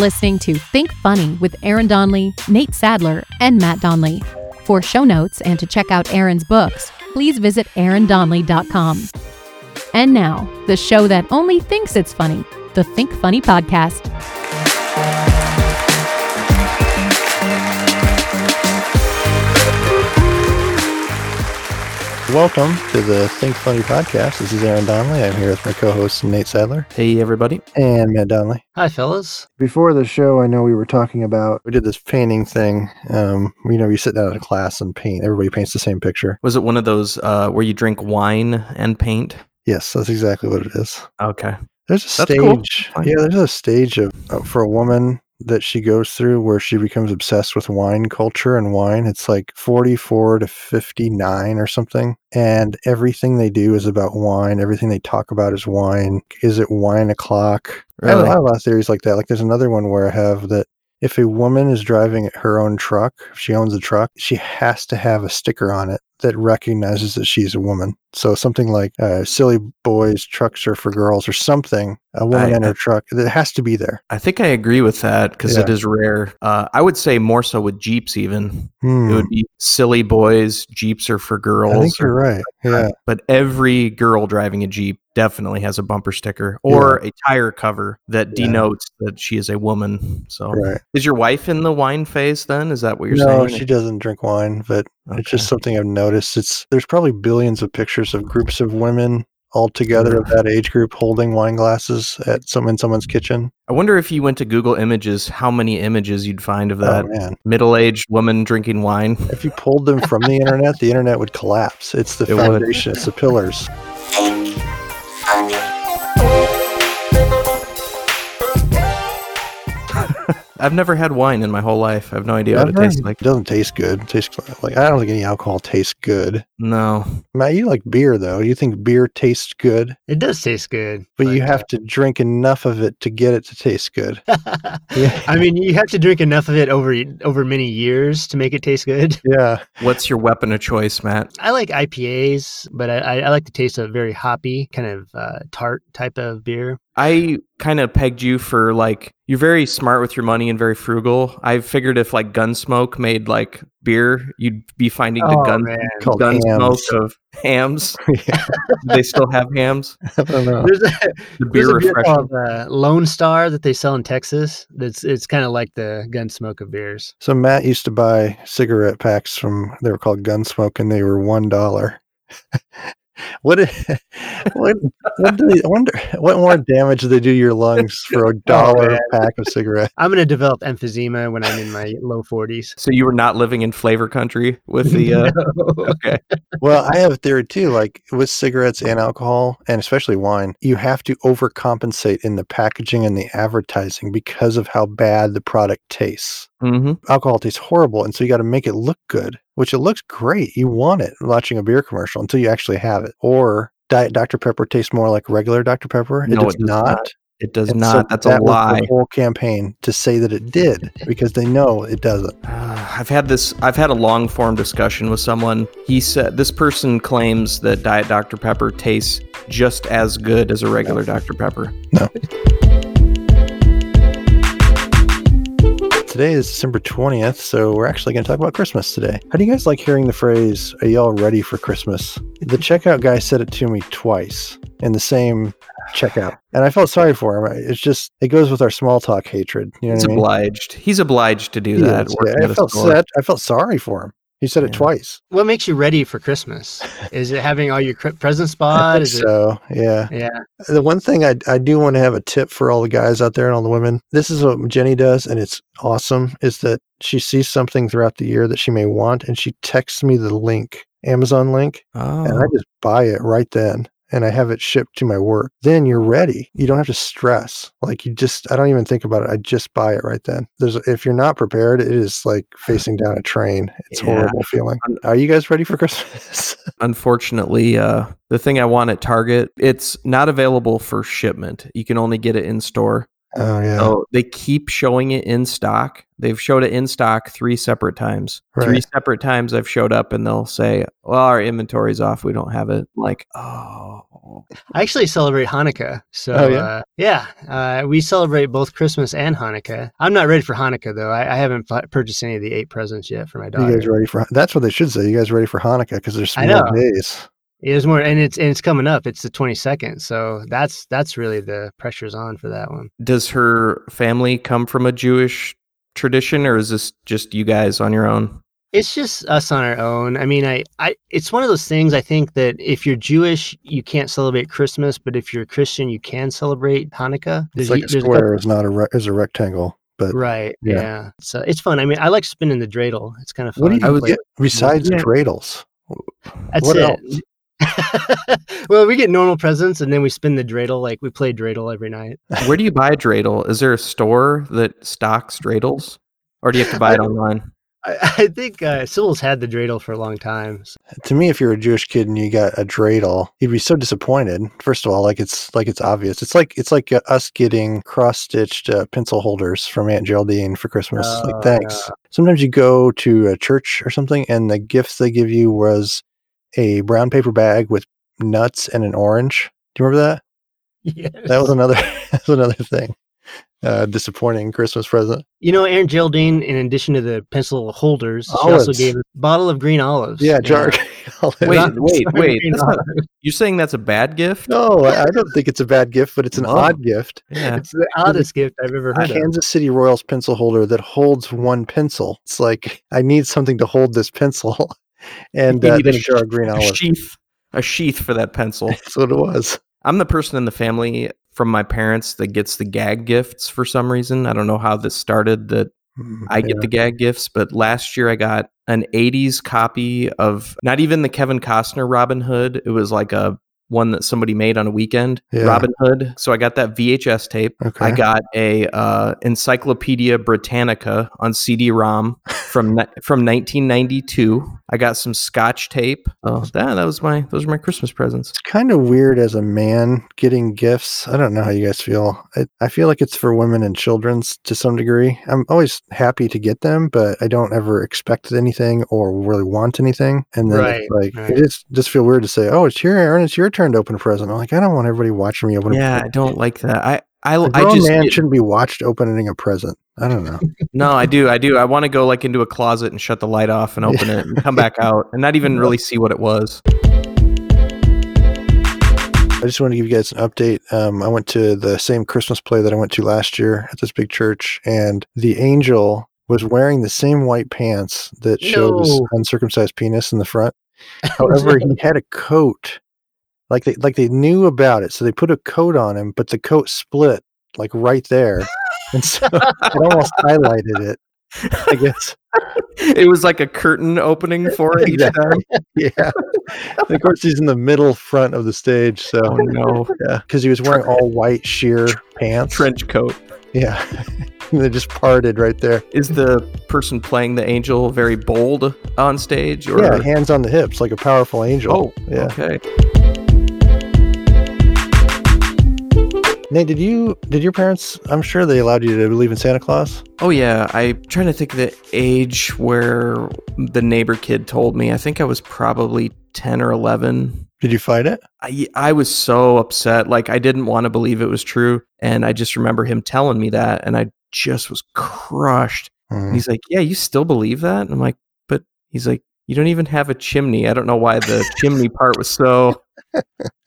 listening to Think Funny with Aaron Donley, Nate Sadler, and Matt Donley. For show notes and to check out Aaron's books, please visit aarondonley.com. And now, the show that only thinks it's funny, the Think Funny Podcast. Welcome to the Think Funny podcast. This is Aaron Donley. I'm here with my co-host Nate Sadler Hey, everybody. and Matt Donley. Hi, fellas. Before the show, I know we were talking about we did this painting thing. Um, you know, you sit down at a class and paint. Everybody paints the same picture. Was it one of those uh, where you drink wine and paint? Yes, that's exactly what it is. Okay. There's a That's stage. Fine. Yeah, there's a stage of uh, for a woman that she goes through where she becomes obsessed with wine culture and wine. It's like 44 to 59 or something. And everything they do is about wine. Everything they talk about is wine. Is it wine o'clock? I have, I have a lot of theories like that. Like there's another one where I have that if a woman is driving her own truck, if she owns a truck, she has to have a sticker on it that recognizes that she's a woman. So something like uh, "silly boys, trucks are for girls" or something. A woman I- in her truck that has to be there. I think I agree with that because it Yeah. is rare. Uh, I would say more so with Jeeps, even. Hmm. It would be silly boys, Jeeps are for girls. I think you're right. Yeah. But every girl driving a Jeep definitely has a bumper sticker or a tire cover that Yeah. denotes that she is a woman. So, Right. is your wife in the wine phase then? Is that what you're no, saying? No, she doesn't drink wine, but it's just something I've noticed. It's there's probably billions of pictures of groups of women all together of mm-hmm. that age group holding wine glasses at some in someone's kitchen. I wonder if you went to Google Images, how many images you'd find of oh, that oh middle-aged woman drinking wine. If you pulled them from the internet, the internet would collapse. It's the It would. foundation, it's the pillars. I've never had wine in my whole life. I have no idea I've what it heard tastes like. It doesn't taste good. It tastes like I don't think any alcohol tastes good. No. Matt, you like beer though. You think beer tastes good, It does taste good. but you have to drink enough of it to get it to taste good. uh, Yeah. I mean, you have to drink enough of it over over many years to make it taste good. Yeah. What's your weapon of choice, Matt? I like IPAs, but I, I, I like the taste of very hoppy, kind of uh, tart type of beer. I kind of pegged you for like you're very smart with your money and very frugal. I figured if like Gunsmoke made like beer, you'd be finding the Oh, gun Gunsmoke of hams. yeah. They still have hams? I don't know. There's a, The there's beer a beer refresher. called uh, Lone Star that they sell in Texas. That's it's kind of like the Gunsmoke of beers. So Matt used to buy cigarette packs from they were called Gunsmoke and they were one dollar. what, what what do they, I wonder what more damage do they do to your lungs for a dollar man. pack of cigarettes? I'm gonna develop emphysema when I'm in my low 40s. So you were not living in flavor country with the uh okay. Well, I have a theory too. Like with cigarettes and alcohol, and especially wine, you have to overcompensate in the packaging and the advertising because of how bad the product tastes. hmm alcohol tastes horrible and so you got to make it look good which it looks great you want it watching a beer commercial until you actually have it or diet dr pepper tastes more like regular dr pepper No, does it does not, not. It does And so not. That's a that was lie. the whole campaign to say that it did because they know it doesn't Uh, I've had this. I've had a long form discussion with someone. He said this person claims that Diet Dr Pepper tastes just as good as a regular Dr Pepper. Today is december 20th so we're actually going to talk about christmas today how do you guys like hearing the phrase are y'all ready for christmas the checkout guy said it to me twice in the same checkout and i felt sorry for him it's just it goes with our small talk hatred you know He's I mean? obliged. He's obliged to do He that. is, yeah. I felt sad. I felt sorry for him. He said it Yeah. twice. What makes you ready for Christmas? Is it having all your cri- presents bought? I Is think it? so yeah. Yeah. The one thing I I do want to have a tip for all the guys out there and all the women. This is what Jenny does, and it's awesome. Is that she sees something throughout the year that she may want, and she texts me the link, Amazon link, and I Oh, just buy it right then. And I have it shipped to my work. Then you're ready. You don't have to stress. Like you just, I don't even think about it. I just buy it right then. There's, if you're not prepared, it is like facing down a train. It's a Yeah. horrible feeling. Are you guys ready for Christmas? unfortunately, uh, the thing I want at Target, it's not available for shipment. You can only get it in store. Oh yeah. So they keep showing it in stock. They've showed it in stock three separate times. Three separate times I've showed up and they'll say, "Well, our inventory's off. We don't have it." I'm like, oh, I actually celebrate Hanukkah. So Oh, yeah? uh, yeah, uh, we celebrate both Christmas and Hanukkah. I'm not ready for Hanukkah though. I, I haven't pu- purchased any of the eight presents yet for my daughter. you guys ready for? That's what they should say. You guys ready for Hanukkah? Because there's I more know. Days. There's more, and it's and it's coming up. It's the 22nd, so that's that's really the pressure's on for that one. does her family come from a Jewish tradition, or is this just you guys on your own? It's just us on our own. I mean, I, I it's one of those things. I think that if you're Jewish, you can't celebrate Christmas, but if you're a Christian, you can celebrate Hanukkah. It's There's like u- a there's square couple- is not a re- is a rectangle. But right? yeah. Yeah. So it's fun. I mean, I like spinning the dreidel. It's kind of fun. what do you I was- get besides Yeah. dreidels? That's what it. well, we get normal presents and then we spin the dreidel. Like we play dreidel every night. Where do you buy dreidel? Is there a store that stocks dreidels, or do you have to buy it online? I, I think uh, Sybil's had the dreidel for a long time. So- To me, if you're a Jewish kid and you got a dreidel, you'd be so disappointed. First of all, like it's like it's obvious. It's like it's like uh, us getting cross stitched uh, pencil holders from Aunt Geraldine for Christmas. Oh, like thanks. Sometimes you go to a church or something, and the gifts they give you was a brown paper bag with nuts and an orange. Do you remember that? Yes. That was another. that was another thing. Uh, disappointing Christmas present. You know, Aaron Geraldine, in addition to the pencil holders, she also gave a bottle of green olives. Yeah, jar. Wait, Not- wait, sorry, wait. not- you're saying that's a bad gift? No, I I don't think it's a bad gift, but it's an Whoa. odd gift. Yeah. It's the oddest gift I've ever a heard of. Kansas City Royals pencil holder that holds one pencil. It's like I need something to hold this pencil, and uh, need then a a jar green A sheath, a sheath for that pencil. That's what it was. I'm the person in the family from my parents that gets the gag gifts for some reason. I don't know how this started that Mm, I get yeah. the gag gifts, but last year I got an 80s copy of not even the Kevin Costner Robin Hood. It was like a one that somebody made on a weekend, Yeah. Robin Hood. So I got that VHS tape. Okay. I got a uh, Encyclopedia Britannica on CD-ROM from from 1992. I got some Scotch tape. Oh, that that was my those were my Christmas presents. It's kind of weird as a man getting gifts. I don't know how you guys feel. I, I feel like it's for women and children's to some degree. I'm always happy to get them, but I don't ever expect anything or really want anything. And then it's Right, like right. it is just feel weird to say, "Oh, it's your Aaron. It's your turn to open a present." I'm like, I don't want everybody watching me open. a Yeah, I don't like that. I I, A I grown I just man get- shouldn't be watched opening a present. I don't know. no, I do, I do. I want to go like into a closet and shut the light off and open it and come back out and not even really see what it was. I just want to give you guys an update. Um, I went to the same Christmas play that I went to last year at this big church, and the angel was wearing the same white pants that showed his No. uncircumcised penis in the front. However, he had a coat, like they like they knew about it, so they put a coat on him, but the coat split like right there, and so it almost highlighted it. I guess. It was like a curtain opening for it Exactly. Yeah. And of course, he's in the middle front of the stage, so Oh no, yeah, because he was wearing all white sheer pants. trench coat. Yeah. and they just parted right there. Is the person playing the angel very bold on stage? Or yeah, hands on the hips like a powerful angel. oh, yeah. okay. Nate, did you did your parents I'm sure they allowed you to believe in Santa Claus? Oh yeah, I'm trying to think of the age where the neighbor kid told me. I think I was probably ten or eleven. Did you fight it? I, I was so upset. Like I didn't want to believe it was true, and I just remember him telling me that, and I just was crushed. And Hmm. he's like, "Yeah, you still believe that?" And I'm like, "But," he's like, "You don't even have a chimney." I don't know why the chimney part was so.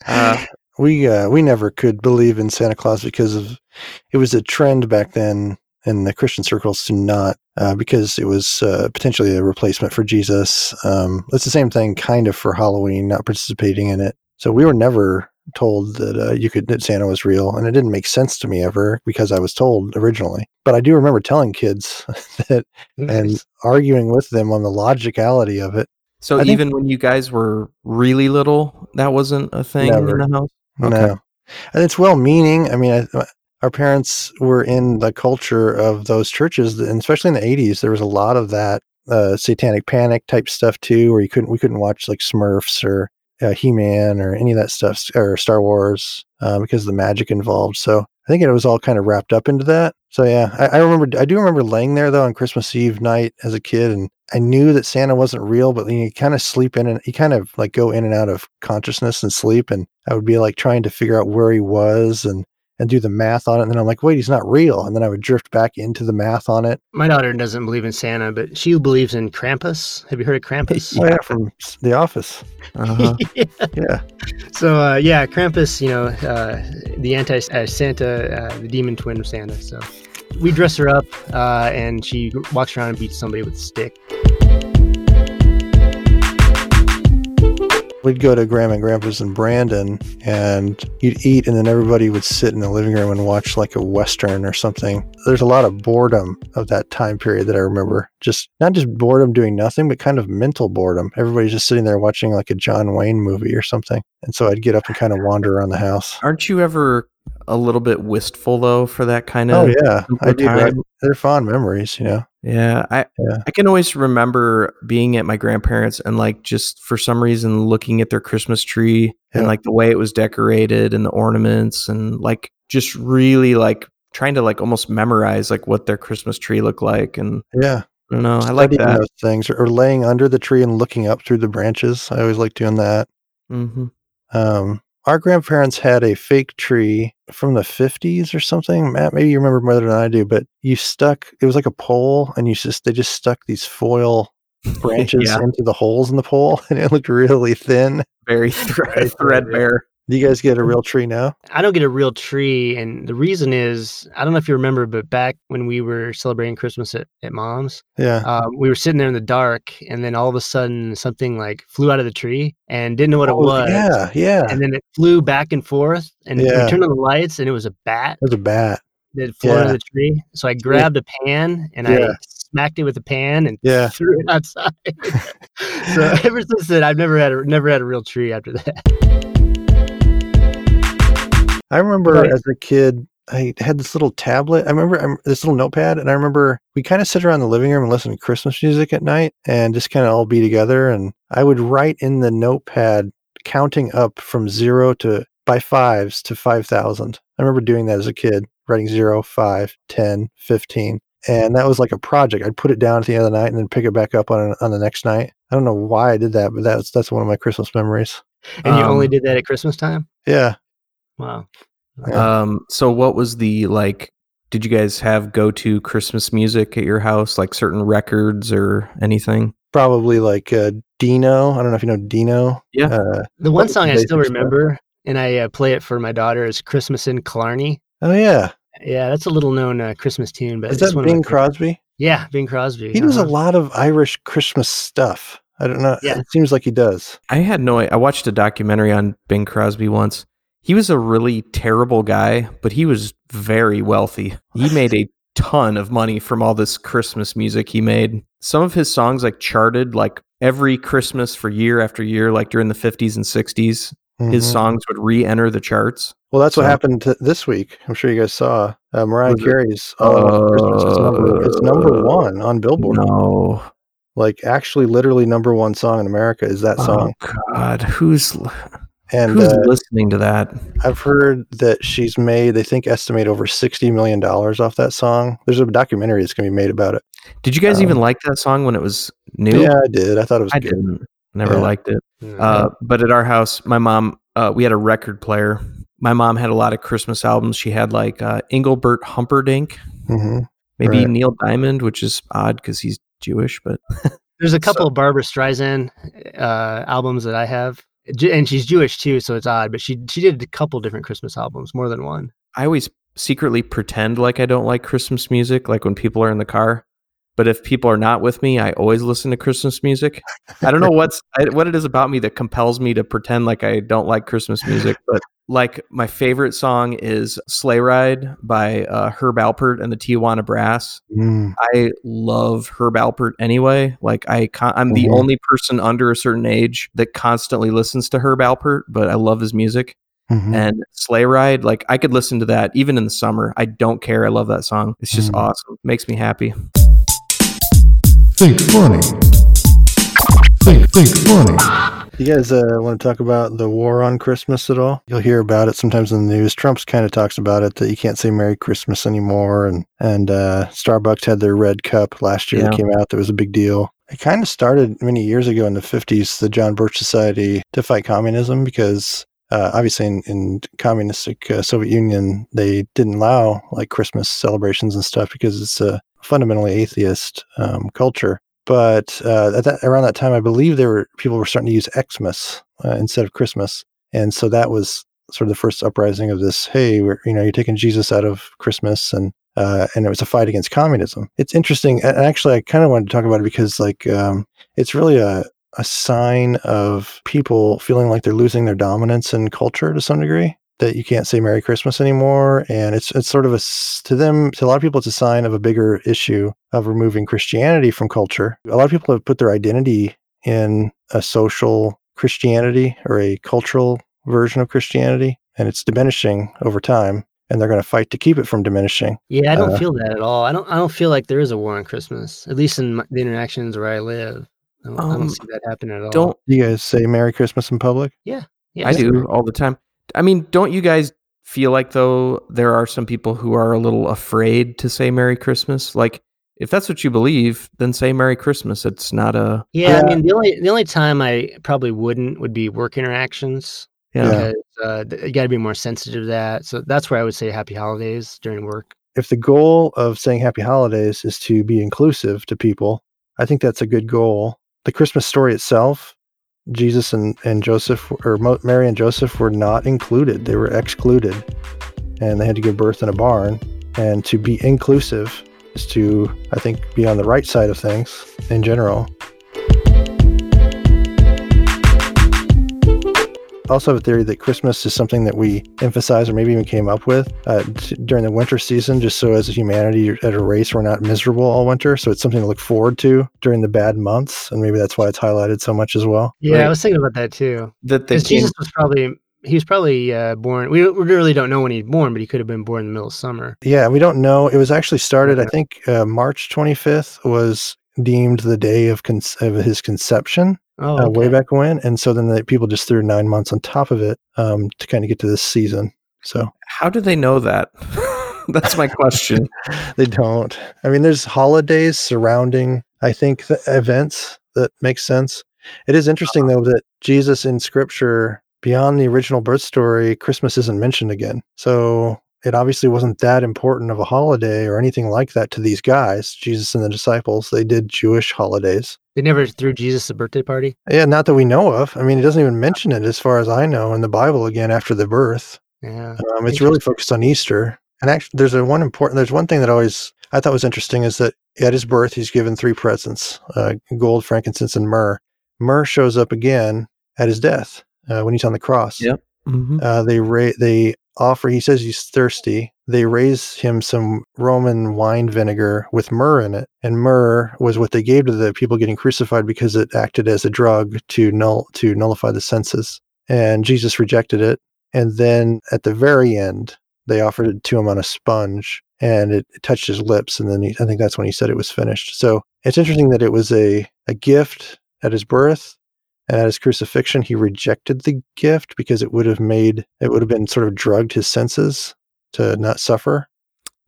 Uh, We uh we never could believe in Santa Claus because of it was a trend back then in the Christian circles to not uh, because it was uh, potentially a replacement for Jesus. Um, it's the same thing kind of for Halloween, not participating in it. So we were never told that uh, you could that Santa was real, and it didn't make sense to me ever because I was told originally. But I do remember telling kids that and arguing with them on the logicality of it. so I think- even when you guys were really little, that wasn't a thing Never. in the house. Okay. No, and it's well-meaning. I mean, I, our parents were in the culture of those churches, and especially in the '80s, there was a lot of that uh, satanic panic type stuff too, where you couldn't we couldn't watch like Smurfs or uh, He-Man or any of that stuff or Star Wars uh, because of the magic involved. So I think it was all kind of wrapped up into that. So yeah, I, I remember. I do remember laying there though on Christmas Eve night as a kid, and I knew that Santa wasn't real, but then you kind of sleep in and you kind of like go in and out of consciousness and sleep, and I would be like trying to figure out where he was and and do the math on it. And then I'm like, wait, he's not real. And then I would drift back into the math on it. My daughter doesn't believe in Santa, but she believes in Krampus. Have you heard of Krampus? Oh, yeah, from The Office. Uh-huh. Yeah. So uh, yeah, Krampus, you know, uh, the anti uh, Santa, uh, the demon twin of Santa. So we dress her up, uh, and she walks around and beats somebody with a stick. We'd go to Grandma and Grandpa's in Brandon and you'd eat, and then everybody would sit in the living room and watch like a Western or something. There's a lot of boredom of that time period that I remember. Just not just boredom doing nothing, but kind of mental boredom. Everybody's just sitting there watching like a John Wayne movie or something. And so I'd get up and kind of wander around the house. Aren't you ever a little bit wistful though for that kind of. Oh, yeah. I do. Time? They're fond memories, you know? Yeah, I Yeah. I can always remember being at my grandparents and like just for some reason looking at their Christmas tree and like the way it was decorated and the ornaments and like just really like trying to like almost memorize like what their Christmas tree looked like and Yeah. I don't know, I like that. those things or, or laying under the tree and looking up through the branches. I always like doing that. hmm Um, our grandparents had a fake tree from the 50s or something. Matt, maybe you remember more than I do, but you stuck, it was like a pole and you just, they just stuck these foil branches Yeah. into the holes in the pole and it looked really thin. Very thre- Very threadbare. Do you guys get a real tree now? I don't get a real tree, and the reason is I don't know if you remember, but back when we were celebrating Christmas at, at Mom's, Yeah. um, we were sitting there in the dark, and then all of a sudden something like flew out of the tree and didn't know what it Oh, was. Yeah. Yeah. And then it flew back and forth, and Yeah. we turned on the lights, and it was a bat It was a bat. that flew out of the tree. So I grabbed a pan and I smacked it with a pan and Yeah. threw it outside. so ever since then, I've never had a never had a real tree after that. I remember Right. as a kid, I had this little tablet. I remember um, this little notepad, and I remember we kind of sit around the living room and listen to Christmas music at night and just kind of all be together. And I would write in the notepad counting up from zero to by fives to 5,000. I remember doing that as a kid, writing zero, five, 10, 15. And that was like a project. I'd put it down at the end of the night and then pick it back up on on the next night. I don't know why I did that, but that's that's one of my Christmas memories. And you only Um, did that at Christmas time? Yeah. Wow. Yeah. Um so what was the like did you guys have go to Christmas music at your house like certain records or anything? probably like uh, Dino. I don't know if you know Dino. Yeah. Uh, The one song I still stuff? remember, and I uh, play it for my daughter, is "Christmas in Killarney." oh yeah, Yeah, that's a little known uh, Christmas tune, but is it's that one of Bing Crosby? Yeah, Bing Crosby. He does a uh-huh. lot of Irish Christmas stuff. I don't know. Yeah. It seems like he does. I had no I watched a documentary on Bing Crosby once. He was a really terrible guy, but he was very wealthy. He made a ton of money from all this Christmas music he made. Some of his songs like charted like every Christmas for year after year like during the 50s and 60s. His Mhm. songs would re-enter the charts. Well, that's what happened this week. I'm sure you guys saw uh, Mariah Carey's "All for Christmas" is number, it's number Uh, one on Billboard. No. Like actually, literally number one song in America is that song. Oh God, who's and who's uh, listening to that? I've heard that she's made, they think, estimate over sixty million dollars off that song. There's a documentary that's going to be made about it. Did you guys um, even like that song when it was new? Yeah, I did. I thought it was I good. didn't. Never Yeah. liked it. Mm. Uh, but at our house, my mom, uh, we had a record player. My mom had a lot of Christmas albums. She had like uh, Engelbert Humperdinck, hmm maybe Right. Neil Diamond, which is odd because he's Jewish. But There's a couple So- of Barbra Streisand uh, albums that I have, Ju- and she's Jewish too, so it's odd. But she she did a couple different Christmas albums, more than one. I always secretly pretend like I don't like Christmas music, like when people are in the car. But if people are not with me, I always listen to Christmas music. I don't know what's I, what it is about me that compels me to pretend like I don't like Christmas music. But like my favorite song is "Sleigh Ride" by uh, Herb Alpert and the Tijuana Brass. Mm. I love Herb Alpert anyway. Like I, con- I'm the Mhm. only person under a certain age that constantly listens to Herb Alpert, but I love his music. Mhm. And Sleigh Ride, like I could listen to that even in the summer. I don't care. I love that song. It's just Mhm. awesome. Makes me happy. Think funny. Think, think funny. You guys uh, want to talk about the war on Christmas at all? You'll hear about it sometimes in the news. Trump's kind of talks about it that you can't say Merry Christmas anymore, and and uh, Starbucks had their red cup last year that Yeah. came out. That was a big deal. It kind of started many years ago in the 50s, the John Birch Society to fight communism because uh, obviously in, in communistic uh, Soviet Union, they didn't allow like Christmas celebrations and stuff because it's a fundamentally atheist um, culture. But uh, at that, around that time, I believe there were people were starting to use Xmas uh, instead of Christmas, and so that was sort of the first uprising of this. Hey, we're, you know, you're taking Jesus out of Christmas, and uh, and it was a fight against communism. It's interesting, and actually, I kind of wanted to talk about it because like um, it's really a a sign of people feeling like they're losing their dominance in culture to some degree that you can't say Merry Christmas anymore. And it's it's sort of a to them to a lot of people it's a sign of a bigger issue of removing Christianity from culture. A lot of people have put their identity in a social Christianity or a cultural version of Christianity, and it's diminishing over time. And they're going to fight to keep it from diminishing. Yeah, I don't Uh, feel that at all. I don't. I don't feel like there is a war on Christmas. At least in my, the interactions where I live, I don't, I Um, don't see that happen at all. Don't You guys say Merry Christmas in public? Yeah, I do all the time. I mean, don't you guys feel like though there are some people who are a little afraid to say Merry Christmas? Like if that's what you believe, then say Merry Christmas. It's not a Yeah, Yeah. I mean the only the only time I probably wouldn't would be work interactions yeah. Yeah. because uh, you got to be more sensitive to that. So that's where I would say Happy Holidays during work. if the goal of saying happy holidays is to be inclusive to people, I think that's a good goal. The Christmas story itself, Jesus and, and Joseph, or Mary and Joseph, were not included. They were excluded. And they had to give birth in a barn. And to be inclusive is to, I think, be on the right side of things in general. Also have a theory that Christmas is something that we emphasize or maybe even came up with uh, t- during the winter season, just so as a humanity, as a race, we're not miserable all winter. So it's something to look forward to during the bad months. And maybe that's why it's highlighted so much as well. Yeah, Right. I was thinking about that too. That they came, Jesus was probably he was probably uh, born. We, we really don't know when he was born, but he could have been born in the middle of summer. Yeah, we don't know. It was actually started, I think, uh, March 25th was deemed the day of, con- of his conception Oh, uh, way back when. And so then the people just threw nine months on top of it um, to kind of get to this season. So how do they know that? That's my question. they don't. I mean, there's holidays surrounding, I think, the events that make sense. It is interesting, though, that Jesus in scripture, beyond the original birth story, Christmas isn't mentioned again. So it obviously wasn't that important of a holiday or anything like that to these guys, Jesus and the disciples. They did Jewish holidays. They never threw Jesus a birthday party. Yeah, not that we know of. I mean, it doesn't even mention it as far as I know in the Bible again after the birth. Yeah. Um, it's really focused on Easter. And actually, there's a one important. There's one thing that always I thought was interesting is that at his birth, he's given three presents: uh, gold, frankincense, and myrrh. Myrrh shows up again at his death uh, when he's on the cross. Yep. Mhm. Uh, they ra- they offer. He says he's thirsty. They raise him some Roman wine vinegar with myrrh in it, and myrrh was what they gave to the people getting crucified because it acted as a drug to null to nullify the senses. And Jesus rejected it. And then at the very end, they offered it to him on a sponge, and it, it touched his lips. And then he, I think that's when he said it was finished. So it's interesting that it was a a gift at his birth, and at his crucifixion, he rejected the gift because it would have made it would have been sort of drugged his senses to not suffer.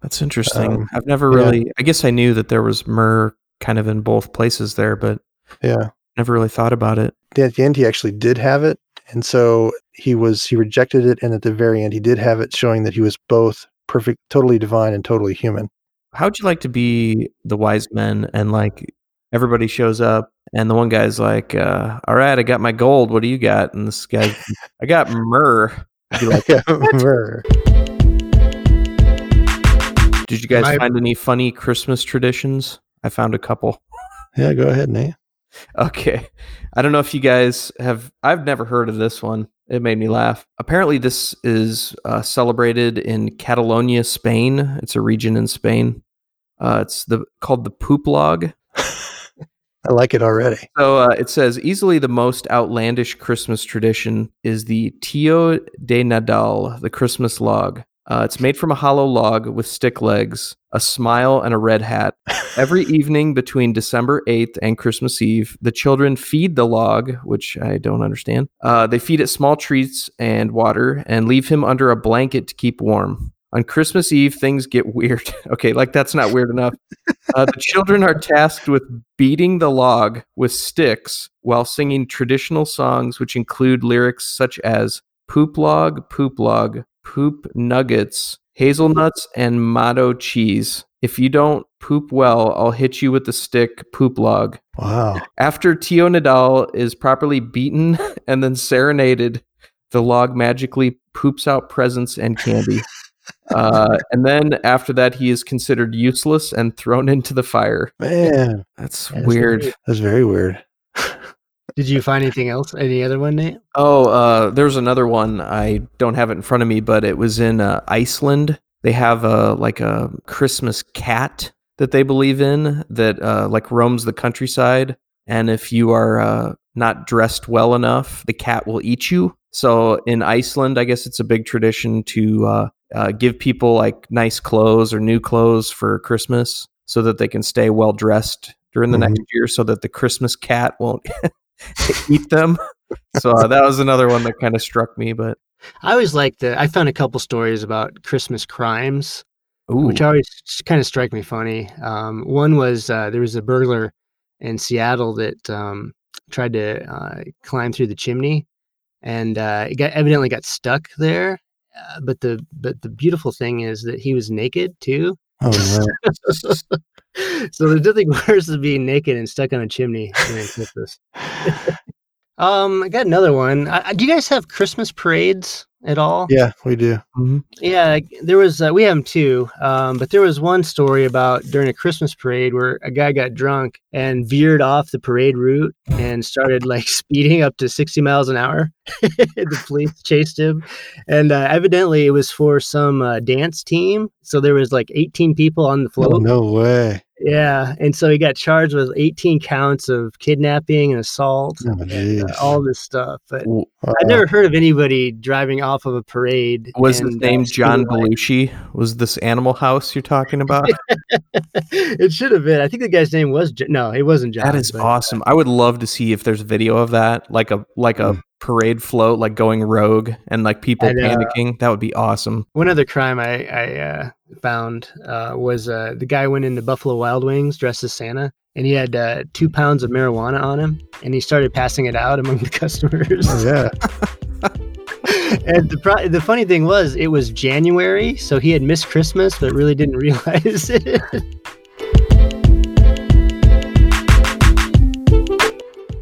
That's interesting. Um, I've never yeah. really. I guess I knew that there was myrrh kind of in both places there, but Yeah. never really thought about it. At the end, he actually did have it, and so he was he rejected it, and at the very end, he did have it, showing that he was both perfect, totally divine, and totally human. How'd you like to be the wise men and like everybody shows up and the one guy's like, uh, "All right, I got my gold. What do you got?" And this guy, I got myrrh. I'd be like, Myrrh. Did you guys My- find any funny Christmas traditions? I found a couple. yeah, go ahead, Nate. Okay. I don't know if you guys have, I've never heard of this one. It made me laugh. Apparently, this is uh, celebrated in Catalonia, Spain. It's a region in Spain. Uh, it's the called the poop log. I like it already. So uh, it says easily the most outlandish Christmas tradition is the Tio de Nadal, the Christmas log. Uh, it's made from a hollow log with stick legs, a smile, and a red hat. Every evening between December 8th and Christmas Eve, the children feed the log, which I don't understand. Uh, they feed it small treats and water and leave him under a blanket to keep warm. On Christmas Eve, things get weird. okay, like that's not weird enough. Uh, the children are tasked with beating the log with sticks while singing traditional songs, which include lyrics such as poop log, poop log, poop nuggets, hazelnuts, and mató cheese. If you don't poop well, I'll hit you with the stick poop log. Wow. After Tio Nadal is properly beaten and then serenaded, the log magically poops out presents and candy. Uh, and then after that, he is considered useless and thrown into the fire. Man, That's That's weird. weird. that's very weird. Did you find anything else? Any other one, Nate? Oh, uh, there's another one. I don't have it in front of me, but it was in uh, Iceland. They have a like a Christmas cat that they believe in that uh, like roams the countryside, and if you are uh, not dressed well enough, the cat will eat you. So in Iceland, I guess it's a big tradition to uh, give people like nice clothes or new clothes for Christmas, so that they can stay well dressed during the Mhm. next year, so that the Christmas cat won't eat them. So uh, that was another one that kind of struck me. But I always like the. I found a couple stories about Christmas crimes, ooh, which always kind of strike me funny. Um, one was uh, there was a burglar in Seattle that um, tried to uh, climb through the chimney, and uh, it got evidently got stuck there. Uh, but the but the beautiful thing is that he was naked too. Oh no. so there's nothing worse than being naked and stuck on a chimney during Christmas. um, I got another one. I, do you guys have Christmas parades at all? Yeah, we do. Mhm. Yeah, there was. Uh, we have them too. Um, but there was one story about during a Christmas parade where a guy got drunk and veered off the parade route and started like speeding up to sixty miles an hour. the police chased him, and uh, evidently it was for some uh, dance team. So there was like eighteen people on the float. Oh, no way. Yeah, and so he got charged with 18 counts of kidnapping and assault, Oh, geez. all this stuff. But W- Wow. I've never heard of anybody driving off of a parade. was his and, uh, name John speeding like- Belushi? Was this Animal House you're talking about? it should have been. I think the guy's name was Jo- no, it wasn't John. that is but- awesome. I would love to see if there's video of that, like a like a Mm. parade float, like going rogue and like people I know. panicking. That would be awesome. One other crime I, I uh, found uh, was uh, the guy went into Buffalo Wild Wings dressed as Santa, and he had uh, two pounds of marijuana on him, and he started passing it out among the customers. Oh, yeah. and the pro- the funny thing was, it was January, so he had missed Christmas, but really didn't realize it.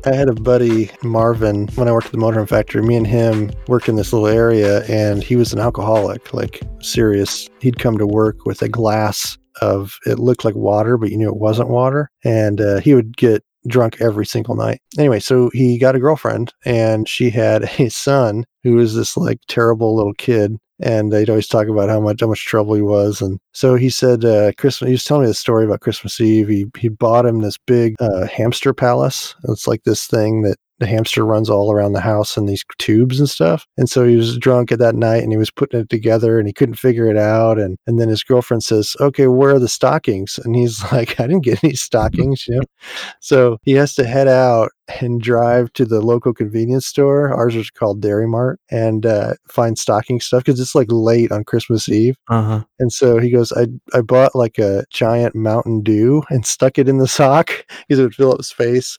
I had a buddy, Marvin, when I worked at the motorhome factory. Me and him worked in this little area, and he was an alcoholic, like serious. He'd come to work with a glass of, it looked like water, but you knew it wasn't water. And uh, he would get drunk every single night. Anyway, so he got a girlfriend, and she had a son who was this like terrible little kid. And they'd always talk about how much how much trouble he was, and so he said, uh, Christmas. He was telling me the story about Christmas Eve. He he bought him this big uh, hamster palace. It's like this thing that the hamster runs all around the house in these tubes and stuff. And so he was drunk at that night and he was putting it together and he couldn't figure it out. And and then his girlfriend says, Okay, where are the stockings? And he's like, I didn't get any stockings, you know. So he has to head out and drive to the local convenience store. Ours was called Dairy Mart and uh, find stocking stuff because it's like late on Christmas Eve. Uh huh. And so he goes, I, I bought like a giant Mountain Dew and stuck it in the sock because it would fill up space.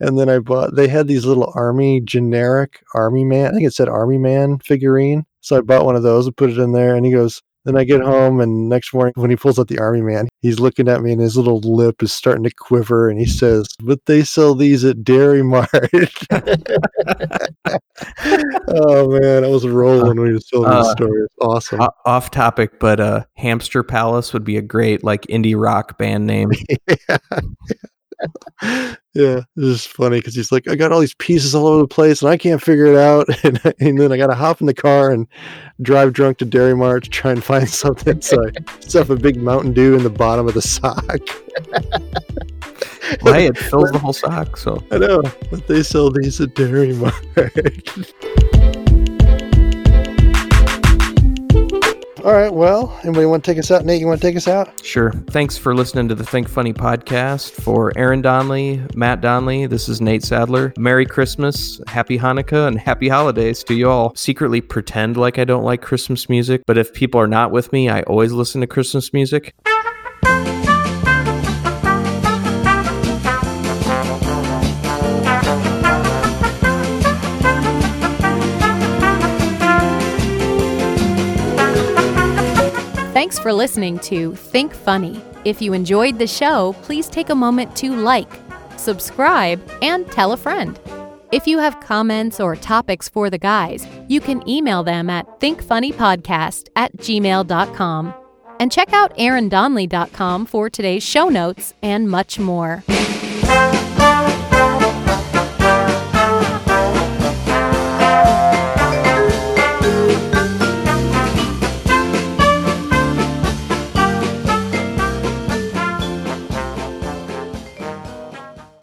And then I bought, they had these little army, generic army man, I think it said army man figurine. So I bought one of those and put it in there. And he goes, then I get home and next morning when he pulls out the army man, he's looking at me and his little lip is starting to quiver. And he says, but they sell these at Dairy Mart. oh man, I was rolling when he was telling Uh, story. It's awesome. O- off topic, but uh, Hamster Palace would be a great like indie rock band name. yeah. Yeah, this is funny because he's like, I got all these pieces all over the place and I can't figure it out. And, and then I got to hop in the car and drive drunk to Dairy Mart to try and find something. So I stuff a big Mountain Dew in the bottom of the sock. well, hey, it fills the whole sock. So I know, but they sell these at Dairy Mart. All right. Well, anybody want to take us out? Nate, you want to take us out? Sure. Thanks for listening to the Think Funny podcast. For Aaron Donley, Matt Donley, this is Nate Sadler. Merry Christmas, Happy Hanukkah, and Happy Holidays to you all. Secretly pretend like I don't like Christmas music, but if people are not with me, I always listen to Christmas music. Thanks for listening to Think Funny. If you enjoyed the show, please take a moment to like, subscribe, and tell a friend. If you have comments or topics for the guys, you can email them at thinkfunnypodcast at gmail.com. And check out aarondonley.com for today's show notes and much more.